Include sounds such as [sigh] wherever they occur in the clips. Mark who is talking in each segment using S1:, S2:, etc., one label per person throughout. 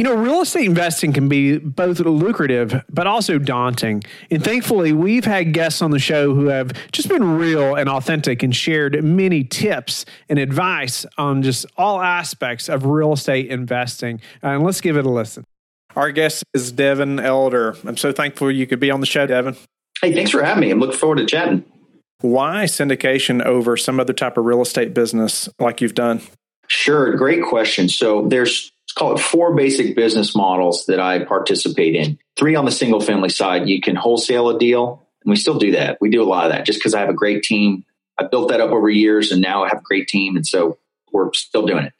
S1: You know, real estate investing can be both lucrative but also daunting. And thankfully, we've had guests on the show who have just been real and authentic and shared many tips and advice on just all aspects of real estate investing. Uh, and let's give it a listen. Our guest is Devin Elder. I'm so thankful you could be on the show, Devin.
S2: Hey, thanks for having me. I'm looking forward to chatting.
S1: Why syndication over some other type of real estate business like you've done?
S2: Sure, great question. So there's let's call it four basic business models that I participate in. Three on the single family side, you can wholesale a deal, and we still do that. We do a lot of that just because I have a great team. I built that up over years, and now I have a great team, and so we're still doing it.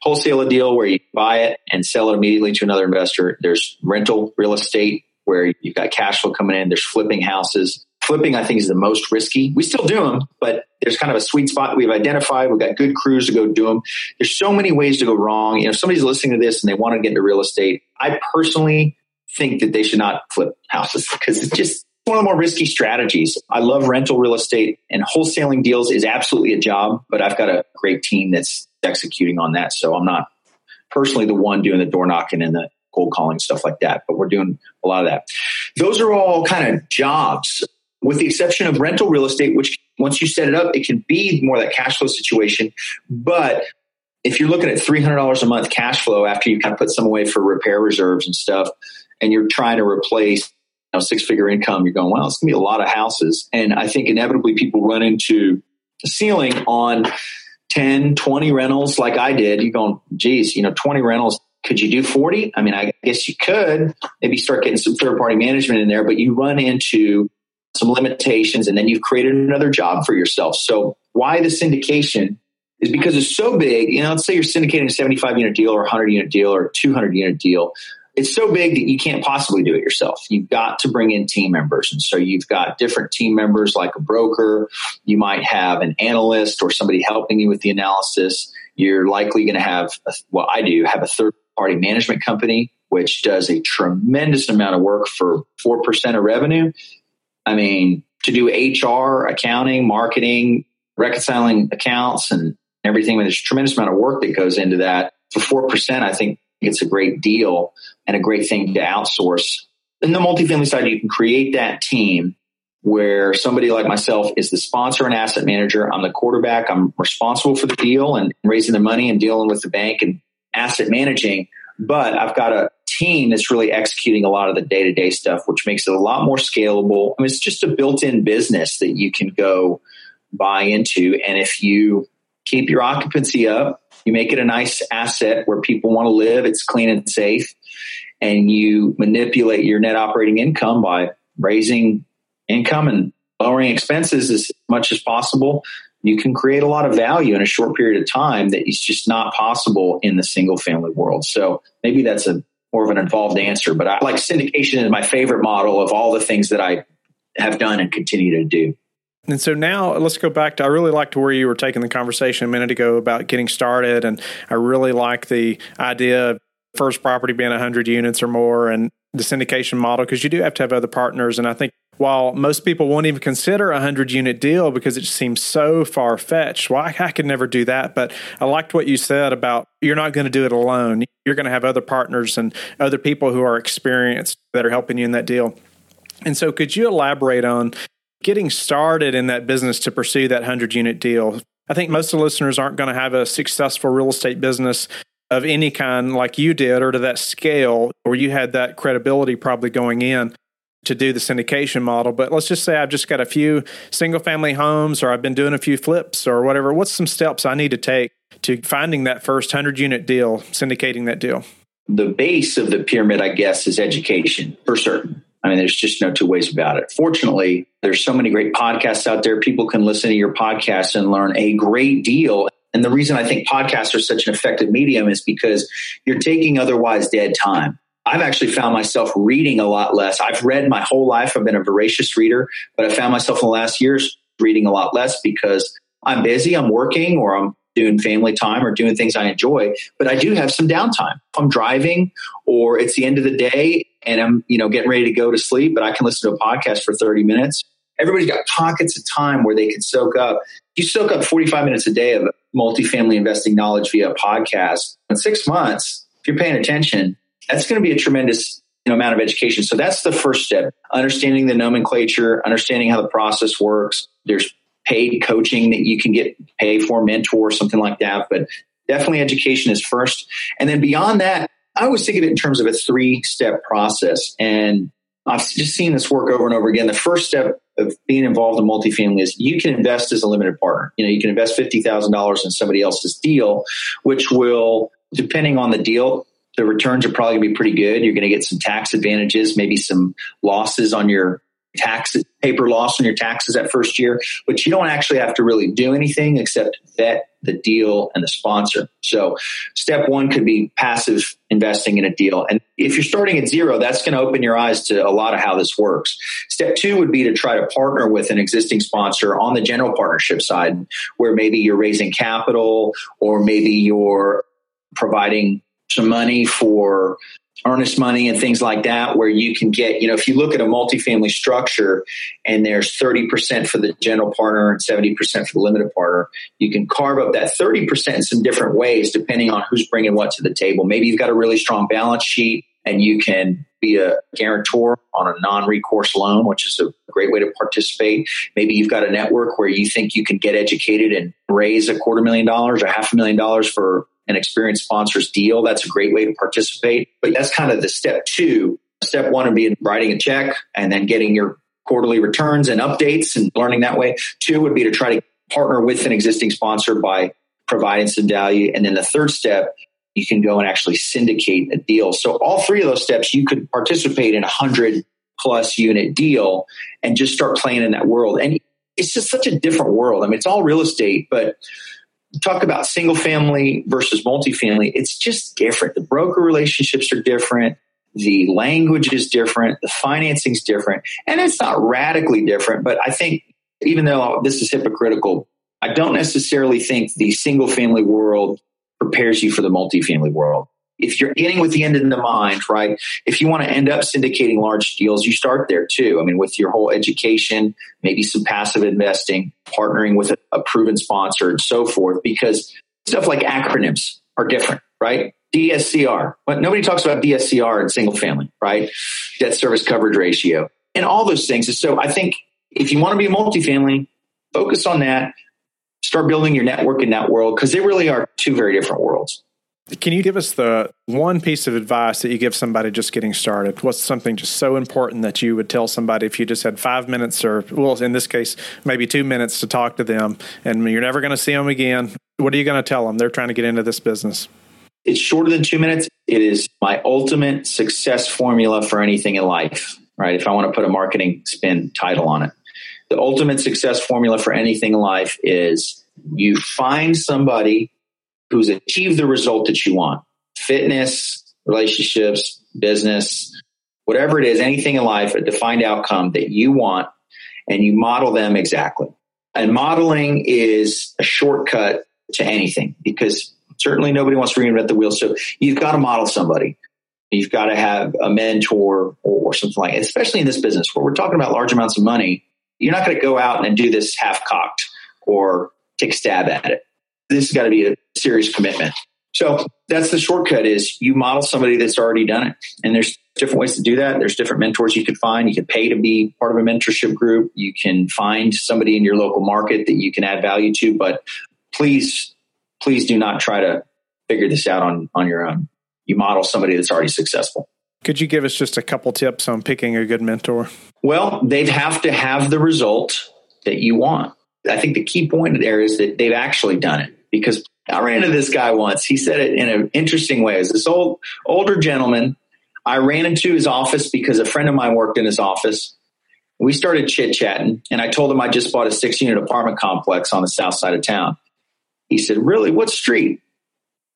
S2: Wholesale a deal where you buy it and sell it immediately to another investor. There's rental real estate where you've got cash flow coming in. There's flipping houses. Flipping, I think, is the most risky. We still do them, but there's kind of a sweet spot we've identified. We've got good crews to go do them. There's so many ways to go wrong. You know, if somebody's listening to this and they want to get into real estate, I personally think that they should not flip houses [laughs] because it's just one of the more risky strategies. I love rental real estate and wholesaling deals is absolutely a job, but I've got a great team that's executing on that. So I'm not personally the one doing the door knocking and the cold calling stuff like that, but we're doing a lot of that. Those are all kind of jobs with the exception of rental real estate, which once you set it up, it can be more that cash flow situation. But if you're looking at $300 a month cash flow after you kind of put some away for repair reserves and stuff, and you're trying to replace you know, six figure income, you're going, well, it's going to be a lot of houses. And I think inevitably people run into the ceiling on 10, 20 rentals like I did. You're going, geez, you know, 20 rentals. Could you do 40? I mean, I guess you could maybe start getting some third party management in there, but you run into some limitations, and then you've created another job for yourself. So why the syndication is because it's so big. You know, let's say you're syndicating a 75 unit deal or 100 unit deal or 200 unit deal. It's so big that you can't possibly do it yourself. You've got to bring in team members. And so you've got different team members like a broker. You might have an analyst or somebody helping you with the analysis. You're likely going to have, a, well, I do have a third party management company, which does a tremendous amount of work for 4% of revenue. I mean, to do HR, accounting, marketing, reconciling accounts and everything, there's a tremendous amount of work that goes into that. For 4%, I think it's a great deal and a great thing to outsource. In the multifamily side, you can create that team where somebody like myself is the sponsor and asset manager. I'm the quarterback. I'm responsible for the deal and raising the money and dealing with the bank and asset managing. But I've got a team that's really executing a lot of the day to day stuff, which makes it a lot more scalable. I mean, it's just a built in business that you can go buy into. And if you keep your occupancy up, you make it a nice asset where people want to live, it's clean and safe, and you manipulate your net operating income by raising income and lowering expenses as much as possible, you can create a lot of value in a short period of time that is just not possible in the single family world. So maybe that's a more of an involved answer, but I like syndication is my favorite model of all the things that I have done and continue to do.
S1: And so now let's go back to I really liked where you were taking the conversation a minute ago about getting started. And I really like the idea of first property being 100 units or more and the syndication model because you do have to have other partners. And I think while most people won't even consider a 100 unit deal because it seems so far fetched, well, I, I could never do that. But I liked what you said about you're not going to do it alone. You're going to have other partners and other people who are experienced that are helping you in that deal. And so, could you elaborate on getting started in that business to pursue that 100 unit deal? I think most of the listeners aren't going to have a successful real estate business of any kind like you did or to that scale where you had that credibility probably going in to do the syndication model. But let's just say I've just got a few single family homes or I've been doing a few flips or whatever. What's some steps I need to take to finding that first 100 unit deal, syndicating that deal?
S2: The base of the pyramid, I guess, is education for certain. I mean, there's just no two ways about it. Fortunately, there's so many great podcasts out there. People can listen to your podcast and learn a great deal. And the reason I think podcasts are such an effective medium is because you're taking otherwise dead time. I've actually found myself reading a lot less. I've read my whole life. I've been a voracious reader, but I found myself in the last years reading a lot less because I'm busy, I'm working, or I'm doing family time or doing things I enjoy, but I do have some downtime. If I'm driving or it's the end of the day and I'm, you know, getting ready to go to sleep, but I can listen to a podcast for 30 minutes. Everybody's got pockets of time where they can soak up. You soak up 45 minutes a day of multifamily investing knowledge via a podcast. In six months, if you're paying attention, that's going to be a tremendous you know, amount of education. So that's the first step. Understanding the nomenclature, understanding how the process works. There's paid coaching that you can get pay for, mentor, something like that. But definitely education is first. And then beyond that, I always think of it in terms of a three step process. And I've just seen this work over and over again. The first step of being involved in multifamily is you can invest as a limited partner. You know, you can invest $50,000 in somebody else's deal, which will, depending on the deal, the returns are probably going to be pretty good. You're going to get some tax advantages, maybe some losses on your tax paper loss on your taxes that first year, but you don't actually have to really do anything except vet the deal and the sponsor. So step one could be passive investing in a deal. And if you're starting at zero, that's going to open your eyes to a lot of how this works. Step two would be to try to partner with an existing sponsor on the general partnership side, where maybe you're raising capital or maybe you're providing some money for earnest money and things like that, where you can get, you know, if you look at a multifamily structure and there's 30% for the general partner and 70% for the limited partner, you can carve up that 30% in some different ways depending on who's bringing what to the table. Maybe you've got a really strong balance sheet and you can be a guarantor on a non-recourse loan, which is a great way to participate. Maybe you've got a network where you think you can get educated and raise a quarter million dollars or half a million dollars for an experienced sponsor's deal. That's a great way to participate. But that's kind of the step two. Step one would be writing a check and then getting your quarterly returns and updates and learning that way. Two would be to try to partner with an existing sponsor by providing some value. And then the third step, you can go and actually syndicate a deal. So all three of those steps, you could participate in a hundred plus unit deal and just start playing in that world. And it's just such a different world. I mean, it's all real estate, but talk about single family versus multifamily, it's just different. The broker relationships are different. The language is different. The financing is different. And it's not radically different, but I think even though this is hypocritical, I don't necessarily think the single family world prepares you for the multifamily world if you're getting with the end in the mind, right? If you want to end up syndicating large deals, you start there too. I mean, with your whole education, maybe some passive investing, partnering with a, proven sponsor and so forth, because stuff like acronyms are different, right? DSCR, but nobody talks about DSCR in single family, right? Debt service coverage ratio and all those things. So I think if you want to be a multifamily, focus on that. Start building your network in that world because they really are two very different worlds.
S1: Can you give us the one piece of advice that you give somebody just getting started? What's something just so important that you would tell somebody if you just had five minutes, or, well, in this case, maybe two minutes to talk to them and you're never going to see them again? What are you going to tell them? They're trying to get into this business.
S2: It's shorter than two minutes. It is my ultimate success formula for anything in life, right? If I want to put a marketing spin title on it, the ultimate success formula for anything in life is you find somebody who's achieved the result that you want fitness, relationships, business, whatever it is, anything in life, a defined outcome that you want, and you model them exactly. And modeling is a shortcut to anything because certainly nobody wants to reinvent the wheel. So you've got to model somebody. You've got to have a mentor or, or something like, that, especially in this business where we're talking about large amounts of money. You're not going to go out and do this half cocked or take a stab at it this has got to be a serious commitment. So that's the shortcut is you model somebody that's already done it. And there's different ways to do that. There's different mentors you can find. You can pay to be part of a mentorship group. You can find somebody in your local market that you can add value to, but please, please do not try to figure this out on, on your own. You model somebody that's already successful.
S1: Could you give us just a couple tips on picking a good mentor?
S2: Well, they'd have to have the result that you want. I think the key point there is that they've actually done it because I ran into this guy once. He said it in an interesting way. As this old older gentleman, I ran into his office because a friend of mine worked in his office. We started chit chatting, and I told him I just bought a six unit apartment complex on the south side of town. He said, "Really? What street?"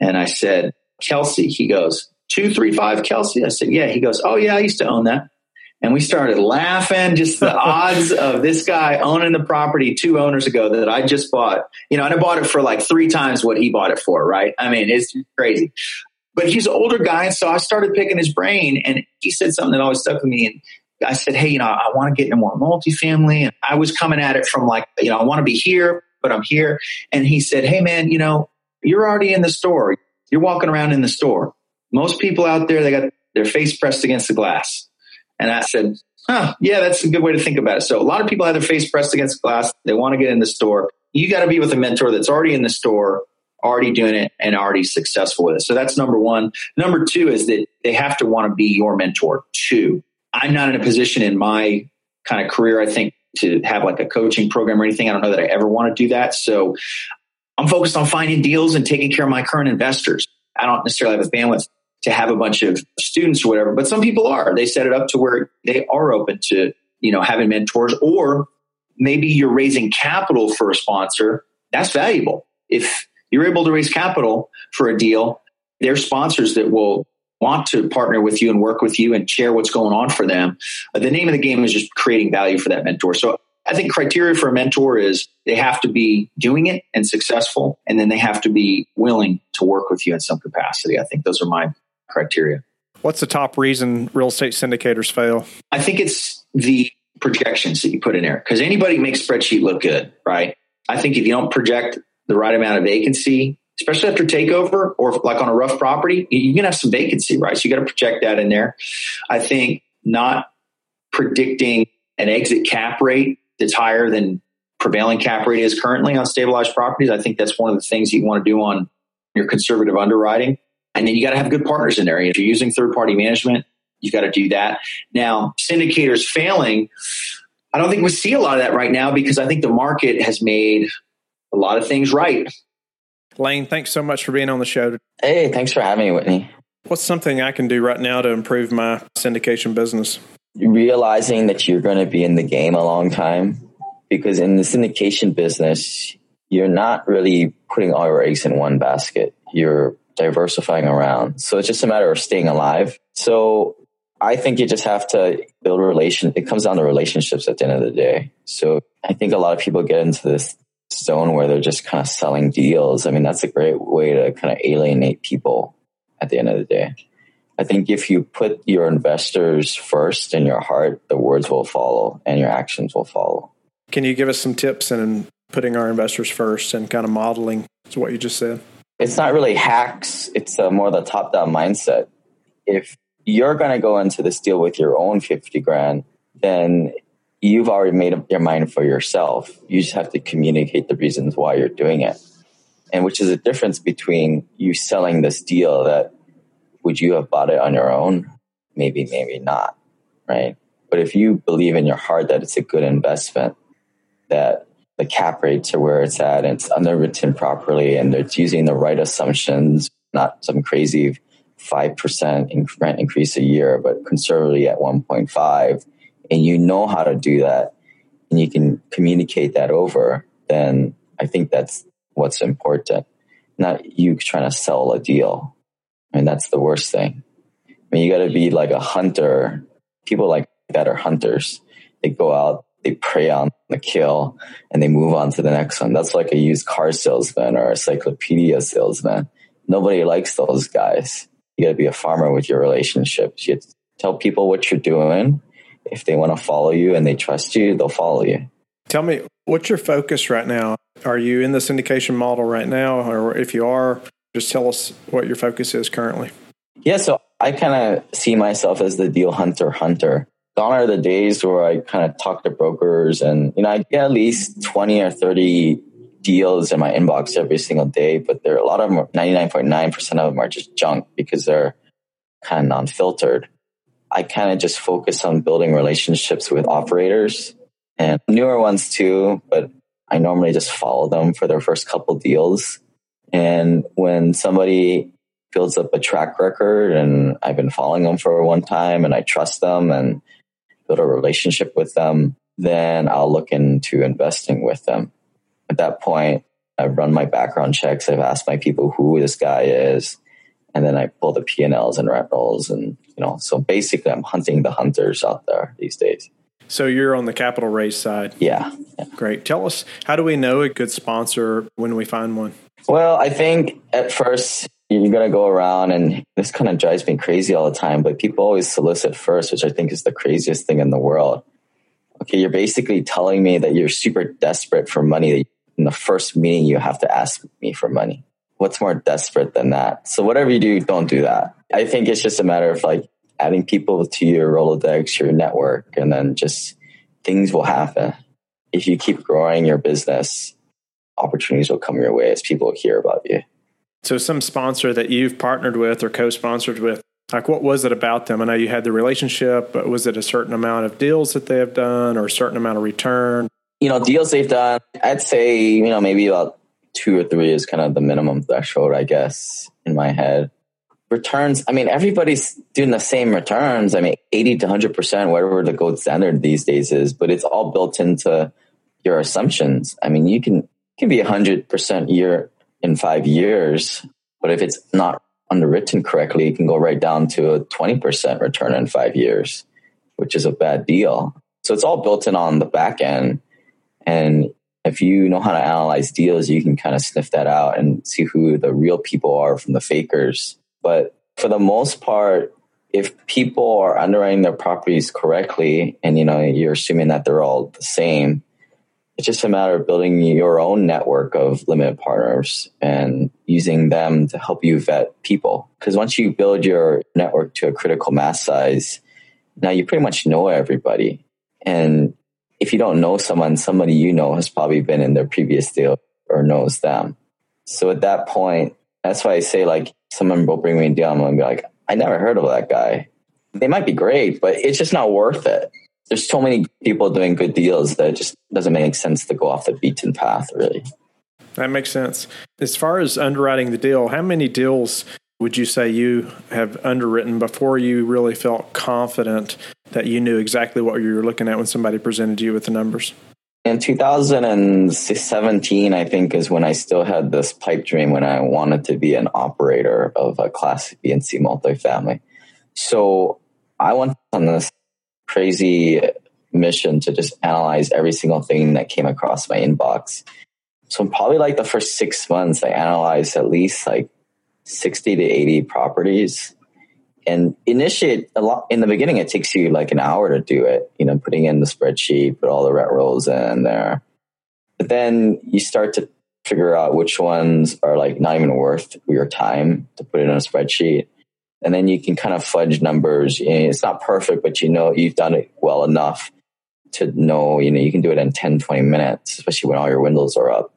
S2: And I said, "Kelsey." He goes, 235 Kelsey? I said, Yeah. He goes, Oh, yeah, I used to own that. And we started laughing, just the [laughs] odds of this guy owning the property two owners ago that I just bought. You know, and I bought it for like three times what he bought it for, right? I mean, it's crazy. But he's an older guy, and so I started picking his brain, and he said something that always stuck with me. And I said, Hey, you know, I want to get into more multifamily. And I was coming at it from like, you know, I want to be here, but I'm here. And he said, Hey, man, you know, you're already in the store. You're walking around in the store. Most people out there, they got their face pressed against the glass. And I said, Oh, yeah, that's a good way to think about it. So a lot of people have their face pressed against glass. They want to get in the store. You got to be with a mentor that's already in the store, already doing it, and already successful with it. So that's number one. Number two is that they have to want to be your mentor too. I'm not in a position in my kind of career, I think, to have like a coaching program or anything. I don't know that I ever want to do that. So I'm focused on finding deals and taking care of my current investors. I don't necessarily have the bandwidth to have a bunch of students or whatever, but some people are. They set it up to where they are open to, you know, having mentors or maybe you're raising capital for a sponsor. That's valuable. If you're able to raise capital for a deal, there's sponsors that will want to partner with you and work with you and share what's going on for them. The name of the game is just creating value for that mentor. So I think criteria for a mentor is they have to be doing it and successful, and then they have to be willing to work with you in some capacity. I think those are my criteria.
S1: What's the top reason real estate syndicators fail?
S2: I think it's the projections that you put in there because anybody makes spreadsheet look good, right? I think if you don't project the right amount of vacancy, especially after takeover or like on a rough property, you're going to have some vacancy, right? So you got to project that in there. I think not predicting an exit cap rate that's higher than prevailing cap rate is currently on stabilized properties. I think that's one of the things you want to do on your conservative underwriting. And then you got to have good partners in there. If you're using third party management, you've got to do that. Now, syndicators failing, I don't think we see a lot of that right now because I think the market has made a lot of things right.
S1: Lane, thanks so much for being on the show.
S3: Hey, thanks for having me, Whitney.
S1: What's something I can do right now to improve my syndication business?
S3: Realizing that you're going to be in the game a long time because in the syndication business, you're not really putting all your eggs in one basket. You're diversifying around. So it's just a matter of staying alive. So I think you just have to build a relation. It comes down to relationships at the end of the day. So I think a lot of people get into this zone where they're just kind of selling deals. I mean, that's a great way to kind of alienate people at the end of the day. I think if you put your investors first in your heart, the words will follow and your actions will follow.
S1: Can you give us some tips in putting our investors first and kind of modeling what you just said?
S3: It's not really hacks, it's a more the top down mindset. If you're going to go into this deal with your own 50 grand, then you've already made up your mind for yourself. You just have to communicate the reasons why you're doing it. And which is a difference between you selling this deal that would you have bought it on your own? Maybe, maybe not, right? But if you believe in your heart that it's a good investment, that the cap rates are where it's at and it's underwritten properly and it's using the right assumptions, not some crazy 5% rent increase a year, but conservatively at 1.5, and you know how to do that and you can communicate that over, then I think that's what's important. Not you trying to sell a deal. I mean, that's the worst thing. I mean, you got to be like a hunter. People like that are hunters. They go out, they prey on the kill, and they move on to the next one. That's like a used car salesman or a encyclopedia salesman. Nobody likes those guys. You got to be a farmer with your relationships. You tell people what you're doing. If they want to follow you and they trust you, they'll follow you.
S1: Tell me, what's your focus right now? Are you in the syndication model right now? Or if you are, just tell us what your focus is currently.
S3: Yeah, so I kind of see myself as the deal hunter hunter. Gone are the days where I kind of talk to brokers and, you know, I get at least 20 or 30 deals in my inbox every single day, but there are a lot of them, 99.9% of them are just junk because they're kind of non filtered. I kind of just focus on building relationships with operators and newer ones too, but I normally just follow them for their first couple deals and when somebody builds up a track record and I've been following them for one time and I trust them and build a relationship with them, then I'll look into investing with them. At that point, I've run my background checks. I've asked my people who this guy is. and then I pull the P and Ls and rent rolls, and you know, so basically, I'm hunting the hunters out there these days.
S1: So you're on the capital raise side.
S3: Yeah. yeah.
S1: Great. Tell us, how do we know a good sponsor when we find one?
S3: Well, I think at first you're going to go around and this kind of drives me crazy all the time, but people always solicit first, which I think is the craziest thing in the world. Okay, you're basically telling me that you're super desperate for money. In the first meeting, you have to ask me for money. What's more desperate than that? So whatever you do, don't do that. I think it's just a matter of like adding people to your Rolodex, your network, and then just things will happen. If you keep growing your business, opportunities will come your way as people hear about you.
S1: So, some sponsor that you've partnered with or co sponsored with, like what was it about them? I know you had the relationship, but was it a certain amount of deals that they have done or a certain amount of return?
S3: You know, deals they've done, I'd say, you know, maybe about two or three is kind of the minimum threshold, I guess, in my head returns, I mean, everybody's doing the same returns. I mean, 80 to 100%, whatever the gold standard these days is, but it's all built into your assumptions. I mean, you can, can be 100% year in five years, but if it's not underwritten correctly, it can go right down to a 20% return in five years, which is a bad deal. So it's all built in on the back end. And if you know how to analyze deals, you can kind of sniff that out and see who the real people are from the fakers but for the most part, if people are underwriting their properties correctly and you know you're assuming that they're all the same, it's just a matter of building your own network of limited partners and using them to help you vet people. Because once you build your network to a critical mass size, now you pretty much know everybody. And if you don't know someone, somebody you know has probably been in their previous deal or knows them. So at that point, that's why I say like someone will bring me a deal and be like, I never heard of that guy. They might be great, but it's just not worth it. There's so many people doing good deals that it just doesn't make sense to go off the beaten path, really.
S1: That makes sense. As far as underwriting the deal, how many deals would you say you have underwritten before you really felt confident that you knew exactly what you were looking at when somebody presented you with the numbers?
S3: In 2017, I think is when I still had this pipe dream when I wanted to be an operator of a class B and C multifamily. So I went on this crazy mission to just analyze every single thing that came across my inbox. So probably like the first six months, I analyzed at least like 60 to 80 properties. And initiate a lot in the beginning it takes you like an hour to do it you know putting in the spreadsheet put all the rent rolls in there. But then you start to figure out which ones are like not even worth your time to put it in a spreadsheet and then you can kind of fudge numbers eh, it's not perfect but you know you've done it well enough to know you know you can do it in 10 20 minutes especially when all your windows are up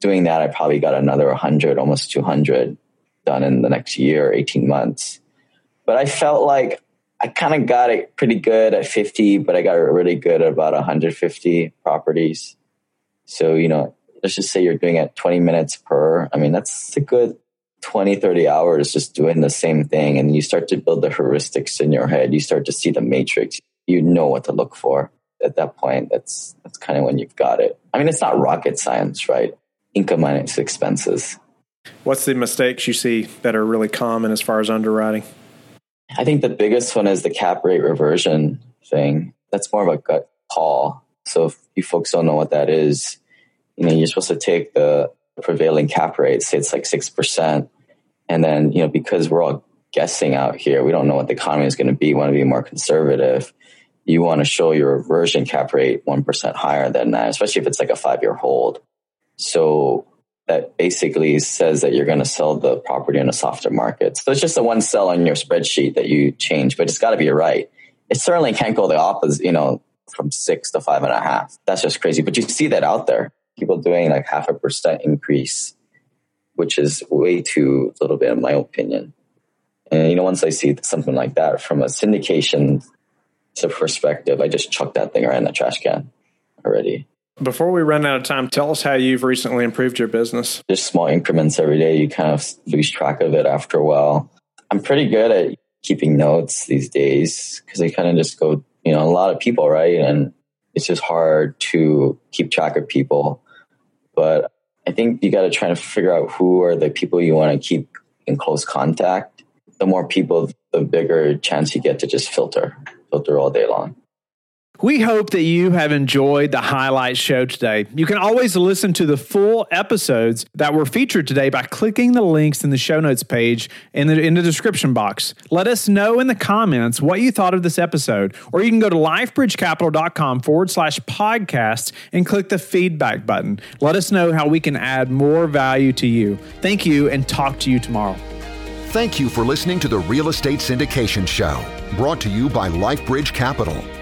S3: doing that i probably got another 100 almost 200 done in the next year 18 months but I felt like I kind of got it pretty good at 50, but I got really good at about 150 properties. So, you know, let's just say you're doing it 20 minutes per. I mean, that's a good 20, 30 hours just doing the same thing. And you start to build the heuristics in your head. You start to see the matrix. You know what to look for at that point. That's, that's kind of when you've got it. I mean, it's not rocket science, right? Income minus expenses.
S1: What's the mistakes you see that are really common as far as underwriting?
S3: I think the biggest one is the cap rate reversion thing. That's more of a gut call. So if you folks don't know what that is, you know, you're supposed to take the prevailing cap rate, say it's like 6%. And then, you know, because we're all guessing out here, we don't know what the economy is going to be, want to be more conservative. You want to show your reversion cap rate 1% higher than that, especially if it's like a five year hold. So that basically says that you're going to cell the property in a softer market. So it's just a one sell on your spreadsheet that you change, but it's got to be right. It certainly can't go the opposite, you know, from six to five and a half. That's just crazy. But you see that out there. People doing like half a percent increase, which is way too little bit in my opinion. And, you know, once I see something like that from a syndication perspective, I just chuck that thing right in the trash can already.
S1: Before we run out of time, tell us how you've recently improved your business.
S3: Just small increments every day. You kind of lose track of it after a while. I'm pretty good at keeping notes these days because I kind of just go, you know, a lot of people, right? And it's just hard to keep track of people. But I think you got to try to figure out who are the people you want to keep in close contact, the more people, the bigger chance you get to just filter, filter all day long.
S1: We hope that you have enjoyed the highlight show today. You can always listen to the full episodes that were featured today by clicking the links in the show notes page in the, in the description box. Let us know in the comments what you thought of this episode, or you can go to lifebridgecapital.com forward slash podcast and click the feedback button. Let us know how we can add more value to you. Thank you and talk to you tomorrow.
S4: Thank you for listening to the Real Estate Syndication Show, brought to you by LifeBridge Capital.